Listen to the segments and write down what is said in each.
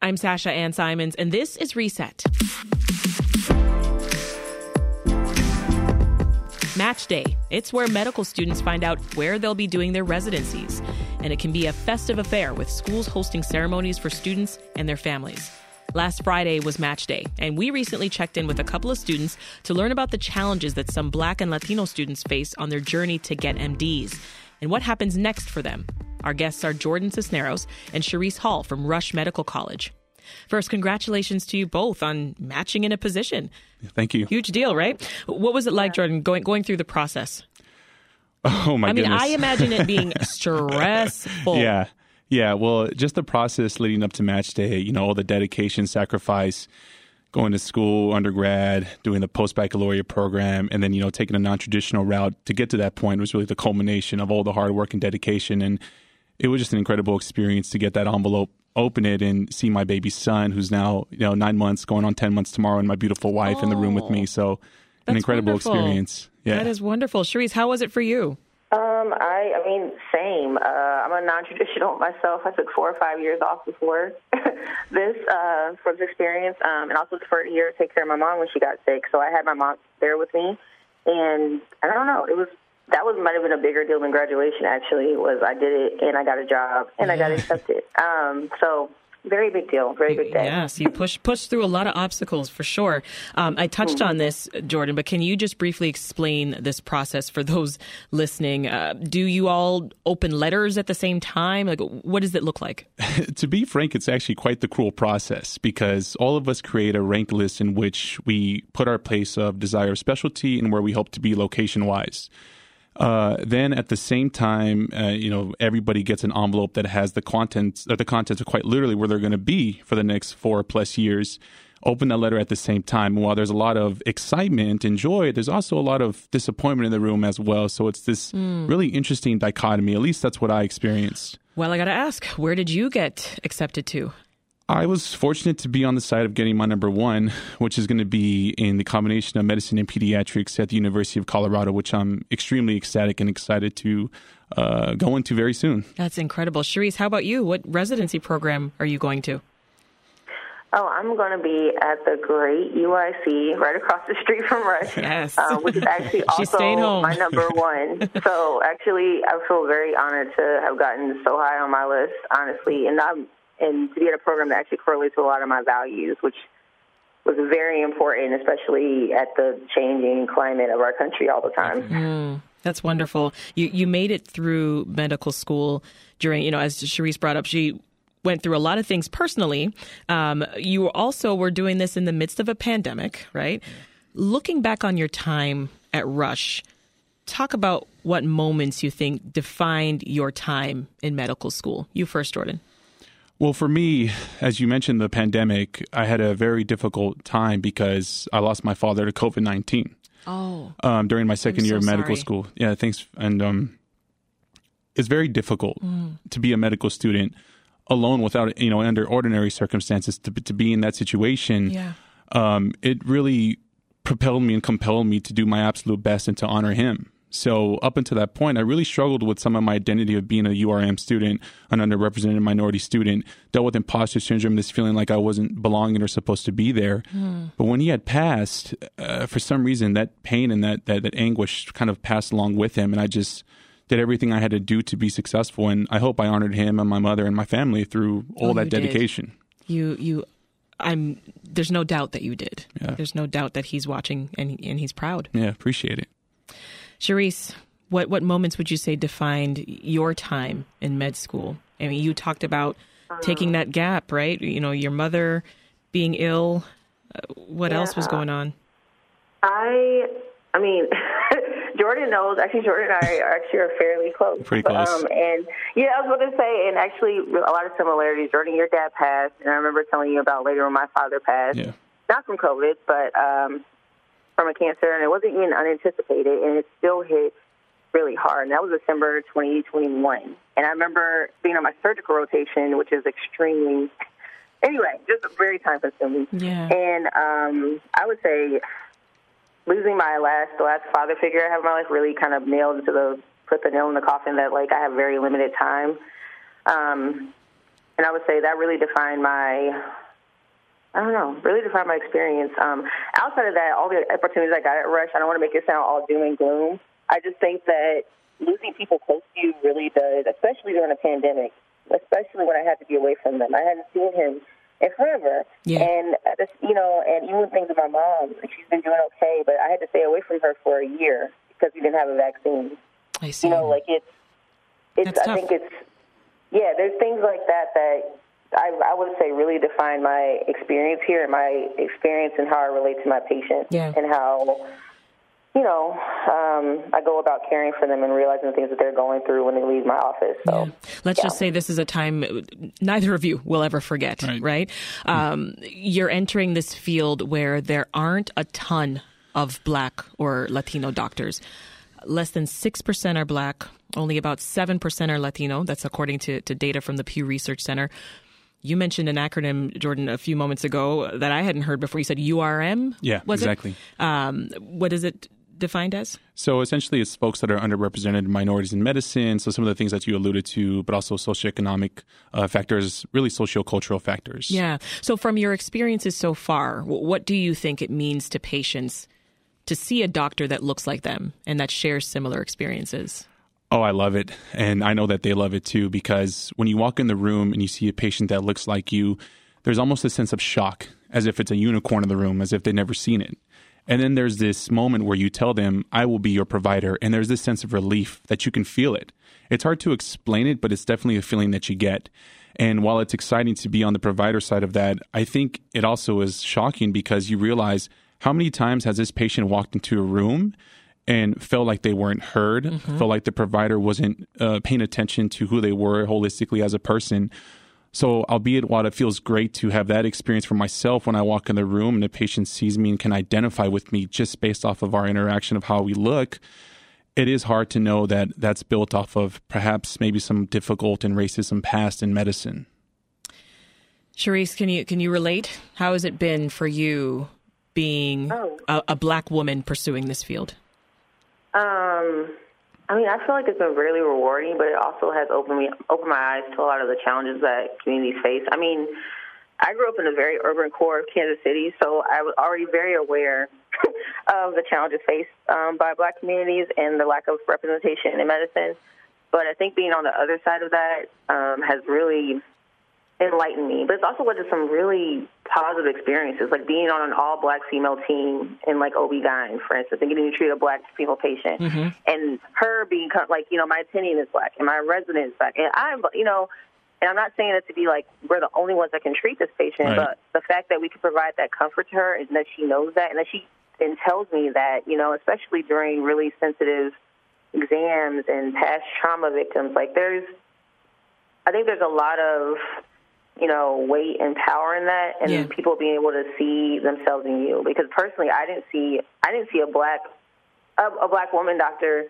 I'm Sasha Ann Simons, and this is Reset. Match Day. It's where medical students find out where they'll be doing their residencies. And it can be a festive affair with schools hosting ceremonies for students and their families. Last Friday was Match Day, and we recently checked in with a couple of students to learn about the challenges that some Black and Latino students face on their journey to get MDs and what happens next for them. Our guests are Jordan Cisneros and Sharice Hall from Rush Medical College. First, congratulations to you both on matching in a position. Thank you. Huge deal, right? What was it like, Jordan, going going through the process? Oh my goodness. I mean, goodness. I imagine it being stressful. yeah. Yeah, well, just the process leading up to match day, you know, all the dedication, sacrifice, going to school, undergrad, doing the post baccalaureate program, and then, you know, taking a non traditional route to get to that point was really the culmination of all the hard work and dedication. And it was just an incredible experience to get that envelope, open it, and see my baby son, who's now, you know, nine months, going on 10 months tomorrow, and my beautiful wife in the room with me. So, an incredible wonderful. experience. Yeah. That is wonderful. Sharice, how was it for you? Um, I, I mean, same. Uh, I'm a non-traditional myself. I took four or five years off before this uh, for this experience, um, and also for a year to take care of my mom when she got sick. So I had my mom there with me, and I don't know. It was that was might have been a bigger deal than graduation. Actually, was I did it and I got a job and I got accepted. Um, so very big deal. Very big day. Yes, you push push through a lot of obstacles for sure. Um, I touched on this, Jordan, but can you just briefly explain this process for those listening? Uh, do you all open letters at the same time? Like, what does it look like? to be frank, it's actually quite the cruel process because all of us create a rank list in which we put our place of desire of specialty and where we hope to be location wise. Uh, then at the same time, uh, you know, everybody gets an envelope that has the contents, or the contents are quite literally where they're going to be for the next four plus years. Open that letter at the same time. And while there's a lot of excitement and joy, there's also a lot of disappointment in the room as well. So it's this really interesting dichotomy. At least that's what I experienced. Well, I got to ask, where did you get accepted to? I was fortunate to be on the side of getting my number one, which is going to be in the combination of medicine and pediatrics at the University of Colorado, which I'm extremely ecstatic and excited to uh, go into very soon. That's incredible. Sharice, how about you? What residency program are you going to? Oh, I'm going to be at the great UIC right across the street from Rush, Yes. uh, which is actually She's also my number one. so actually, I feel very honored to have gotten so high on my list, honestly, and I'm and to be at a program that actually correlates with a lot of my values, which was very important, especially at the changing climate of our country all the time. That's wonderful. You you made it through medical school during, you know, as Sharice brought up, she went through a lot of things personally. Um, you also were doing this in the midst of a pandemic, right? Looking back on your time at Rush, talk about what moments you think defined your time in medical school. You first, Jordan. Well, for me, as you mentioned, the pandemic, I had a very difficult time because I lost my father to COVID 19 Oh, um, during my 2nd I'm year of medical sorry. school. Yeah, thanks. And um, it's very difficult to be a medical student alone without, you know, under ordinary circumstances to, to be in that situation. yeah. um, it really propelled me and compelled me to do my absolute best and to honor him. So up until that point, I really struggled with some of my identity of being a URM student, an underrepresented minority student, dealt with imposter syndrome, this feeling like I wasn't belonging or supposed to be there. But when he had passed, uh, for some reason, that pain and that, that that anguish kind of passed along with him, and I just did everything I had to do to be successful. And I hope I honored him and my mother and my family through all Oh, that you did. dedication. You you I'm there's no doubt that you did. Yeah. There's no doubt that he's watching and and he's proud. Yeah, appreciate it. Sharice, what what moments would you say defined your time in med school? I mean, you talked about taking that gap, right? You know, your mother being ill. Uh, what else was going on? I, I mean, Jordan knows. Actually, Jordan and I are actually are fairly close. Pretty close. Um, and yeah, I was going to say, and actually, a lot of similarities. Jordan, your dad passed, and I remember telling you about later when my father passed. Yeah. Not from COVID, but um, from a cancer, and it wasn't even unanticipated, and it still hit really hard. And that was December 2021. And I remember being on my surgical rotation, which is extremely, anyway, just very time consuming. Yeah. And um, I would say losing my last the last father figure I have in my life really kind of nailed into the put the nail in the coffin that like I have very limited time. Um, and I would say that really defined my I don't know, really defined my experience. Um, outside of that, all the opportunities I got at Rush, I don't want to make it sound all doom and gloom. I just think that losing people close to you really does, especially during a pandemic, especially when I had to be away from them. I hadn't seen him in forever. Yeah. And, just, you know, and even things with my mom, like, she's been doing okay, but I had to stay away from her for a year because we didn't have a vaccine. I see. You know, like it's, it's. That's I tough. think it's. Yeah, there's things like that that I, I would say really define my experience here and my experience and how I relate to my patients Yeah. and how, you know, um, I go about caring for them and realizing the things that they're going through when they leave my office. So. Yeah. Let's just say this is a time neither of you will ever forget, right? Right. Um, you're entering this field where there aren't a ton of black or Latino doctors. Less than 6% are black, only about 7% are Latino. That's according to, to data from the Pew Research Center. You mentioned an acronym, Jordan, a few moments ago that I hadn't heard before. You said URM? Yeah, exactly. Um, what is it defined as? So essentially, it's folks that are underrepresented minorities in medicine. So some of the things that you alluded to, but also socioeconomic uh, factors, really sociocultural factors. Yeah. So, from your experiences so far, what do you think it means to patients to see a doctor that looks like them and that shares similar experiences? Oh, I love it. And I know that they love it too because when you walk in the room and you see a patient that looks like you, there's almost a sense of shock, as if it's a unicorn in the room, as if they've never seen it. And then there's this moment where you tell them, I will be your provider. And there's this sense of relief that you can feel it. It's hard to explain it, but it's definitely a feeling that you get. And while it's exciting to be on the provider side of that, I think it also is shocking because you realize how many times has this patient walked into a room and felt like they weren't heard, felt like the provider wasn't uh, paying attention to who they were holistically as a person. So, albeit while it feels great to have that experience for myself when I walk in the room and the patient sees me and can identify with me just based off of our interaction of how we look, it is hard to know that that's built off of perhaps maybe some difficult and racism past in medicine. Sharice, can you can you relate? How has it been for you being Oh. a, a black woman pursuing this field? Um, I mean, I feel like it's been really rewarding, but it also has opened me opened my eyes to a lot of the challenges that communities face. I mean, I grew up in a very urban core of Kansas City, so I was already very aware of the challenges faced um, by Black communities and the lack of representation in medicine. But I think being on the other side of that um, has really enlightened me. But it's also led to some really positive experiences, like being on an all black female team in like OB-GYN, for instance, and getting to treat a black female patient. Mm-hmm. And her being like, you know, my attending is black and my resident is black. And I'm, you know, and I'm not saying it to be like we're the only ones that can treat this patient, Right. but the fact that we can provide that comfort to her and that she knows that and that she then tells me that, you know, especially during really sensitive exams and past trauma victims, like there's I think there's a lot of, you know, weight and power in that, and Yeah. people being able to see themselves in you. Because personally, I didn't see, I didn't see a black, a, a black woman doctor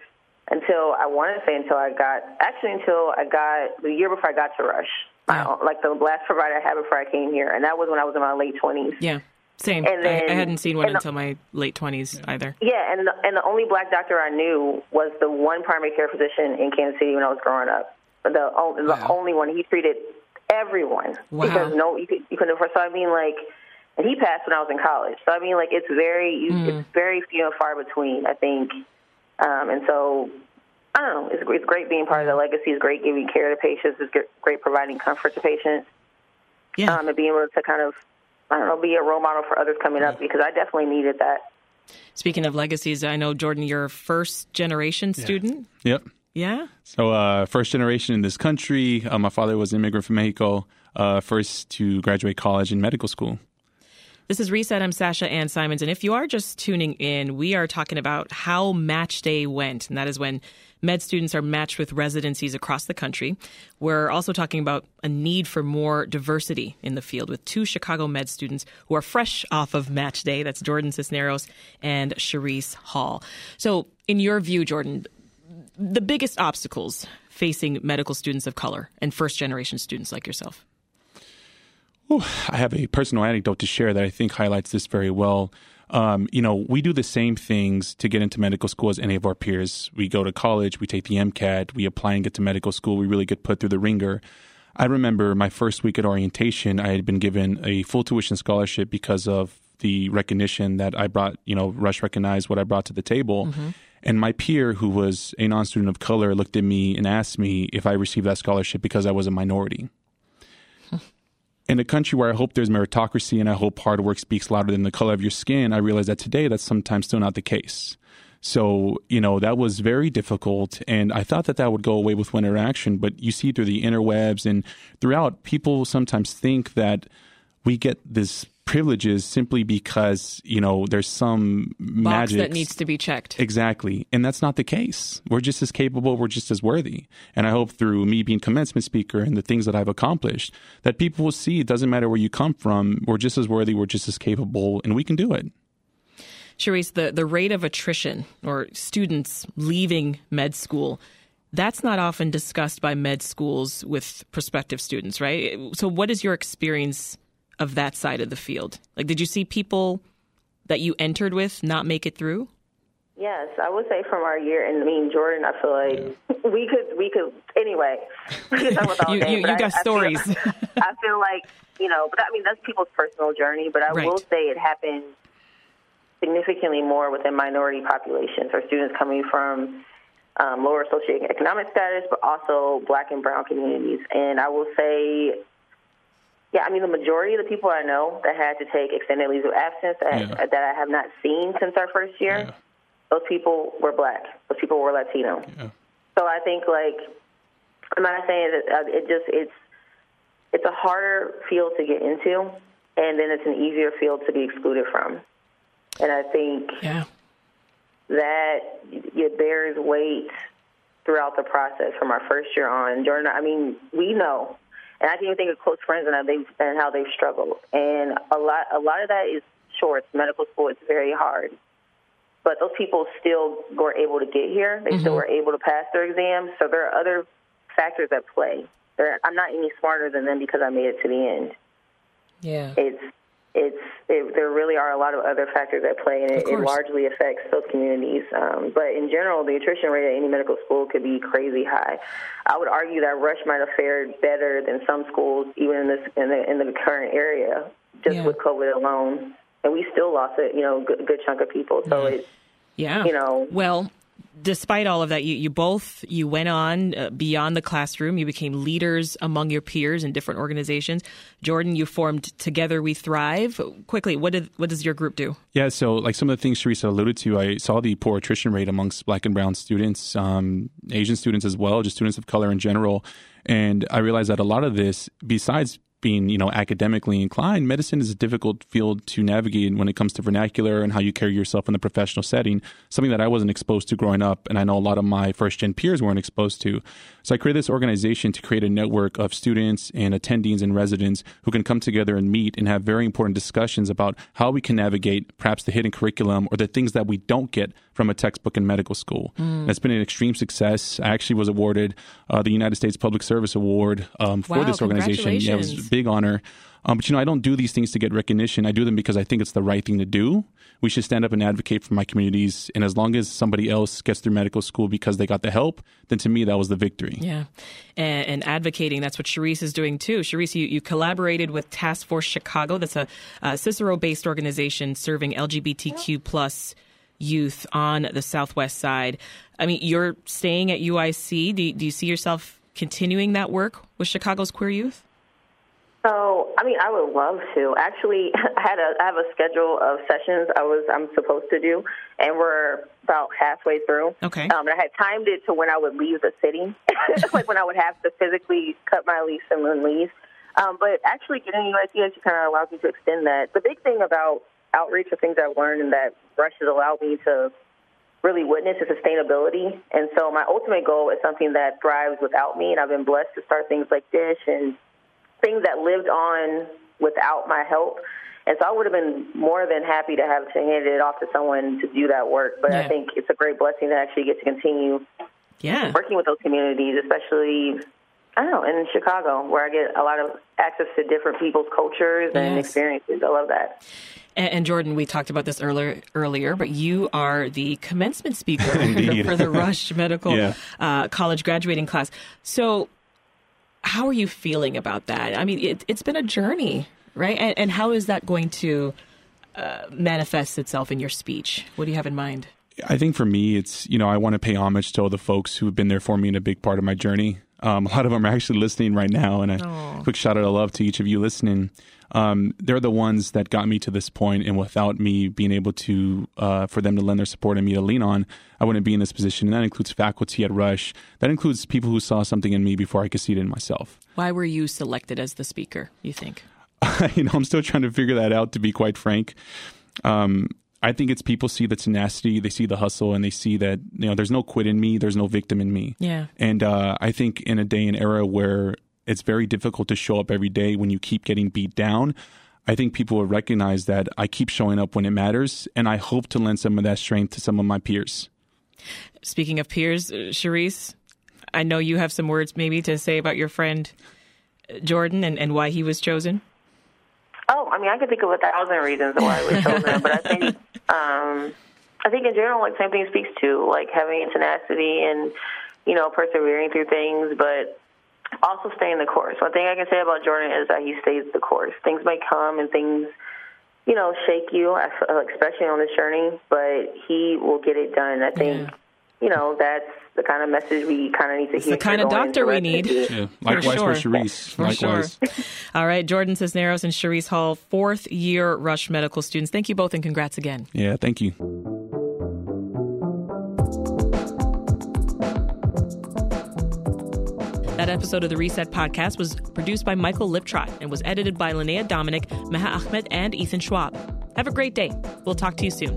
until I want to say until I got, actually until I got the year before I got to Rush, my Yeah. own- like the last provider I had before I came here, and that was when I was in my late twenties. Yeah, same. And I, I hadn't seen one and the- until my late twenties either. Yeah, and the, and the only black doctor I knew was the one primary care physician in Kansas City when I was growing up. The, the Wow. only one. He treated everyone Wow. because no, you could you couldn't. afford- So I mean, like, and he passed when I was in college. So I mean, like, it's very you, Mm. it's very few and far between. I think, um, and so. I don't know. It's, it's great being part of the legacy. It's great giving care to patients. It's great providing comfort to patients Yeah. um, and being able to kind of I don't know, be a role model for others coming up because I definitely needed that. Speaking of legacies, I know Jordan, you're a first generation student. Yeah. Yep. Yeah. So, uh, first generation in this country. Uh, my father was an immigrant from Mexico, uh, first to graduate college and medical school. This is Reset. I'm Sasha Ann Simons. And if you are just tuning in, we are talking about how Match Day went. And that is when med students are matched with residencies across the country. We're also talking about a need for more diversity in the field with two Chicago med students who are fresh off of Match Day. That's Jordan Cisneros and Sharice Hall. So, in your view, Jordan, the biggest obstacles facing medical students of color and first generation students like yourself? Ooh, I have a personal anecdote to share that I think highlights this very well. Um, you know, we do the same things to get into medical school as any of our peers. We go to college, we take the MCAT, we apply and get to medical school, we really get put through the ringer. I remember my first week at orientation, I had been given a full tuition scholarship because of the recognition that I brought, you know, Rush recognized what I brought to the table. Mm-hmm. And my peer, who was a non student of color, looked at me and asked me if I received that scholarship because I was a minority in a country where I hope there's meritocracy and I hope hard work speaks louder than the color of your skin, I realize that today that's sometimes still not the case. So, you know, that was very difficult. And I thought that that would go away with one interaction, but you see through the interwebs and throughout, people sometimes think that we get this privileges simply because you know there's some magic that needs to be checked. Exactly, and that's not the case. We're just as capable. We're just as worthy. And I hope through me being commencement speaker and the things that I've accomplished, that people will see it doesn't matter where you come from. We're just as worthy. We're just as capable, and we can do it. Sharice, the, the rate of attrition or students leaving med school, that's not often discussed by med schools with prospective students, right? So, what is your experience of that side of the field? Like, did you see people that you entered with not make it through? Yes, I would say from our year, and I mean Jordan. I feel like yeah. we could, we could. Anyway, we could talk about you, day, you, you got I, stories. I feel, I feel, like you know, but I mean that's people's personal journey. But I right. will say it happens significantly more within minority populations or students coming from um, lower socioeconomic status, but also Black and Brown communities. And I will say yeah, I mean, the majority of the people I know that had to take extended leaves of absence that, yeah. that I have not seen since our first year, yeah. those people were black. Those people were Latino. Yeah. So I think, like, I'm not saying that uh, it just it's it's a harder field to get into, and then it's an easier field to be excluded from. And I think yeah. that it bears weight throughout the process from our first year on. Jordan, I mean, we know and I can even think of close friends and how they've and how they've struggled. And a lot a lot of that is sure it's medical school. It's very hard, but those people still were able to get here. They mm-hmm. still were able to pass their exams. So there are other factors at play. I'm not any smarter than them because I made it to the end. Yeah, it's it's it, there really are a lot of other factors at play, and it, it largely affects those communities. Um, but in general, the attrition rate at any medical school could be crazy high. I would argue that Rush might have fared better than some schools, even in this in the in the current area, just yeah. with COVID alone. And we still lost a you know good, good chunk of people. So yeah. it, yeah, you know, well, despite all of that, you, you both you went on uh, beyond the classroom. You became leaders among your peers in different organizations. Jordan, you formed Together We Thrive. Quickly, what did what does your group do? Yeah, so like some of the things Teresa alluded to, I saw the poor attrition rate amongst Black and Brown students, um, Asian students as well, just students of color in general. And I realized that a lot of this, besides being you know academically inclined, medicine is a difficult field to navigate when it comes to vernacular and how you carry yourself in the professional setting. Something that I wasn't exposed to growing up, and I know a lot of my first gen peers weren't exposed to. So I created this organization to create a network of students and attendees and residents who can come together and meet and have very important discussions about how we can navigate perhaps the hidden curriculum or the things that we don't get from a textbook in medical school. Mm. That's been an extreme success. I actually was awarded uh, the United States Public Service Award um, for wow, this organization. Yeah, it was a big honor. Um, but you know, I don't do these things to get recognition. I do them because I think it's the right thing to do. We should stand up and advocate for my communities. And as long as somebody else gets through medical school because they got the help, then to me that was the victory. Yeah, and, and advocating. That's what Sharice is doing too. Sharice, you, you collaborated with Task Force Chicago. That's a, a Cicero-based organization serving LGBTQ plus youth on the Southwest side. I mean, you're staying at UIC. Do, do you see yourself continuing that work with Chicago's queer youth? So, I mean, I would love to. Actually, I had a I have a schedule of sessions I was I'm supposed to do, and we're about halfway through. Okay. Um, and I had timed it to when I would leave the city, like when I would have to physically cut my lease and then leave. Um, but actually, getting UIC actually kind of allows me to extend that. The big thing about outreach, the things I've learned, and that Rush has allowed me to really witness is sustainability. And so, my ultimate goal is something that thrives without me. And I've been blessed to start things like Dish and things that lived on without my help. And so I would have been more than happy to have to hand it off to someone to do that work. But Yeah. I think it's a great blessing to actually get to continue Yeah. working with those communities, especially I don't know in Chicago, where I get a lot of access to different people's cultures and experiences. I love that. And, Jordan, we talked about this earlier, earlier, but you are the commencement speaker for the Rush Medical Yeah. uh, College graduating class. So, how are you feeling about that? I mean, it, it's been a journey, right? And, and how is that going to uh, manifest itself in your speech? What do you have in mind? I think for me, it's, you know, I want to pay homage to all the folks who have been there for me in a big part of my journey. Um, a lot of them are actually listening right now, and a Aw. quick shout out of love to each of you listening. Um, they're the ones that got me to this point, and without me being able to, uh, for them to lend their support and me to lean on, I wouldn't be in this position. And that includes faculty at Rush. That includes people who saw something in me before I could see it in myself. Why were you selected as the speaker, you think? you know, I'm still trying to figure that out. To be quite frank, um, I think it's people see the tenacity, they see the hustle, and they see that you know there's no quit in me, there's no victim in me. Yeah. And uh, I think in a day and era where it's very difficult to show up every day when you keep getting beat down, I think people will recognize that I keep showing up when it matters, and I hope to lend some of that strength to some of my peers. Speaking of peers, uh, Sharice, I know you have some words maybe to say about your friend uh, Jordan and, and why he was chosen. Oh, I mean, I could think of a thousand reasons why it was chosen, but I think, um, I think in general, like same thing speaks to like having tenacity and you know persevering through things, but also staying the course. One thing I can say about Jordan is that he stays the course. Things may come and things, you know, shake you, especially on this journey, but he will get it done. I think, Yeah. you know, that's the kind of message we kind of need to It's hear. the kind of doctor we need. residency. Yeah, likewise sure. for Sharice. For likewise. sure. All right, Jordan Cisneros and Sharice Hall, fourth year Rush Medical students. Thank you both and congrats again. Yeah, thank you. That episode of the Reset podcast was produced by Michael Liptrot and was edited by Linnea Dominic, Meha Ahmed, and Ethan Schwab. Have a great day. We'll talk to you soon.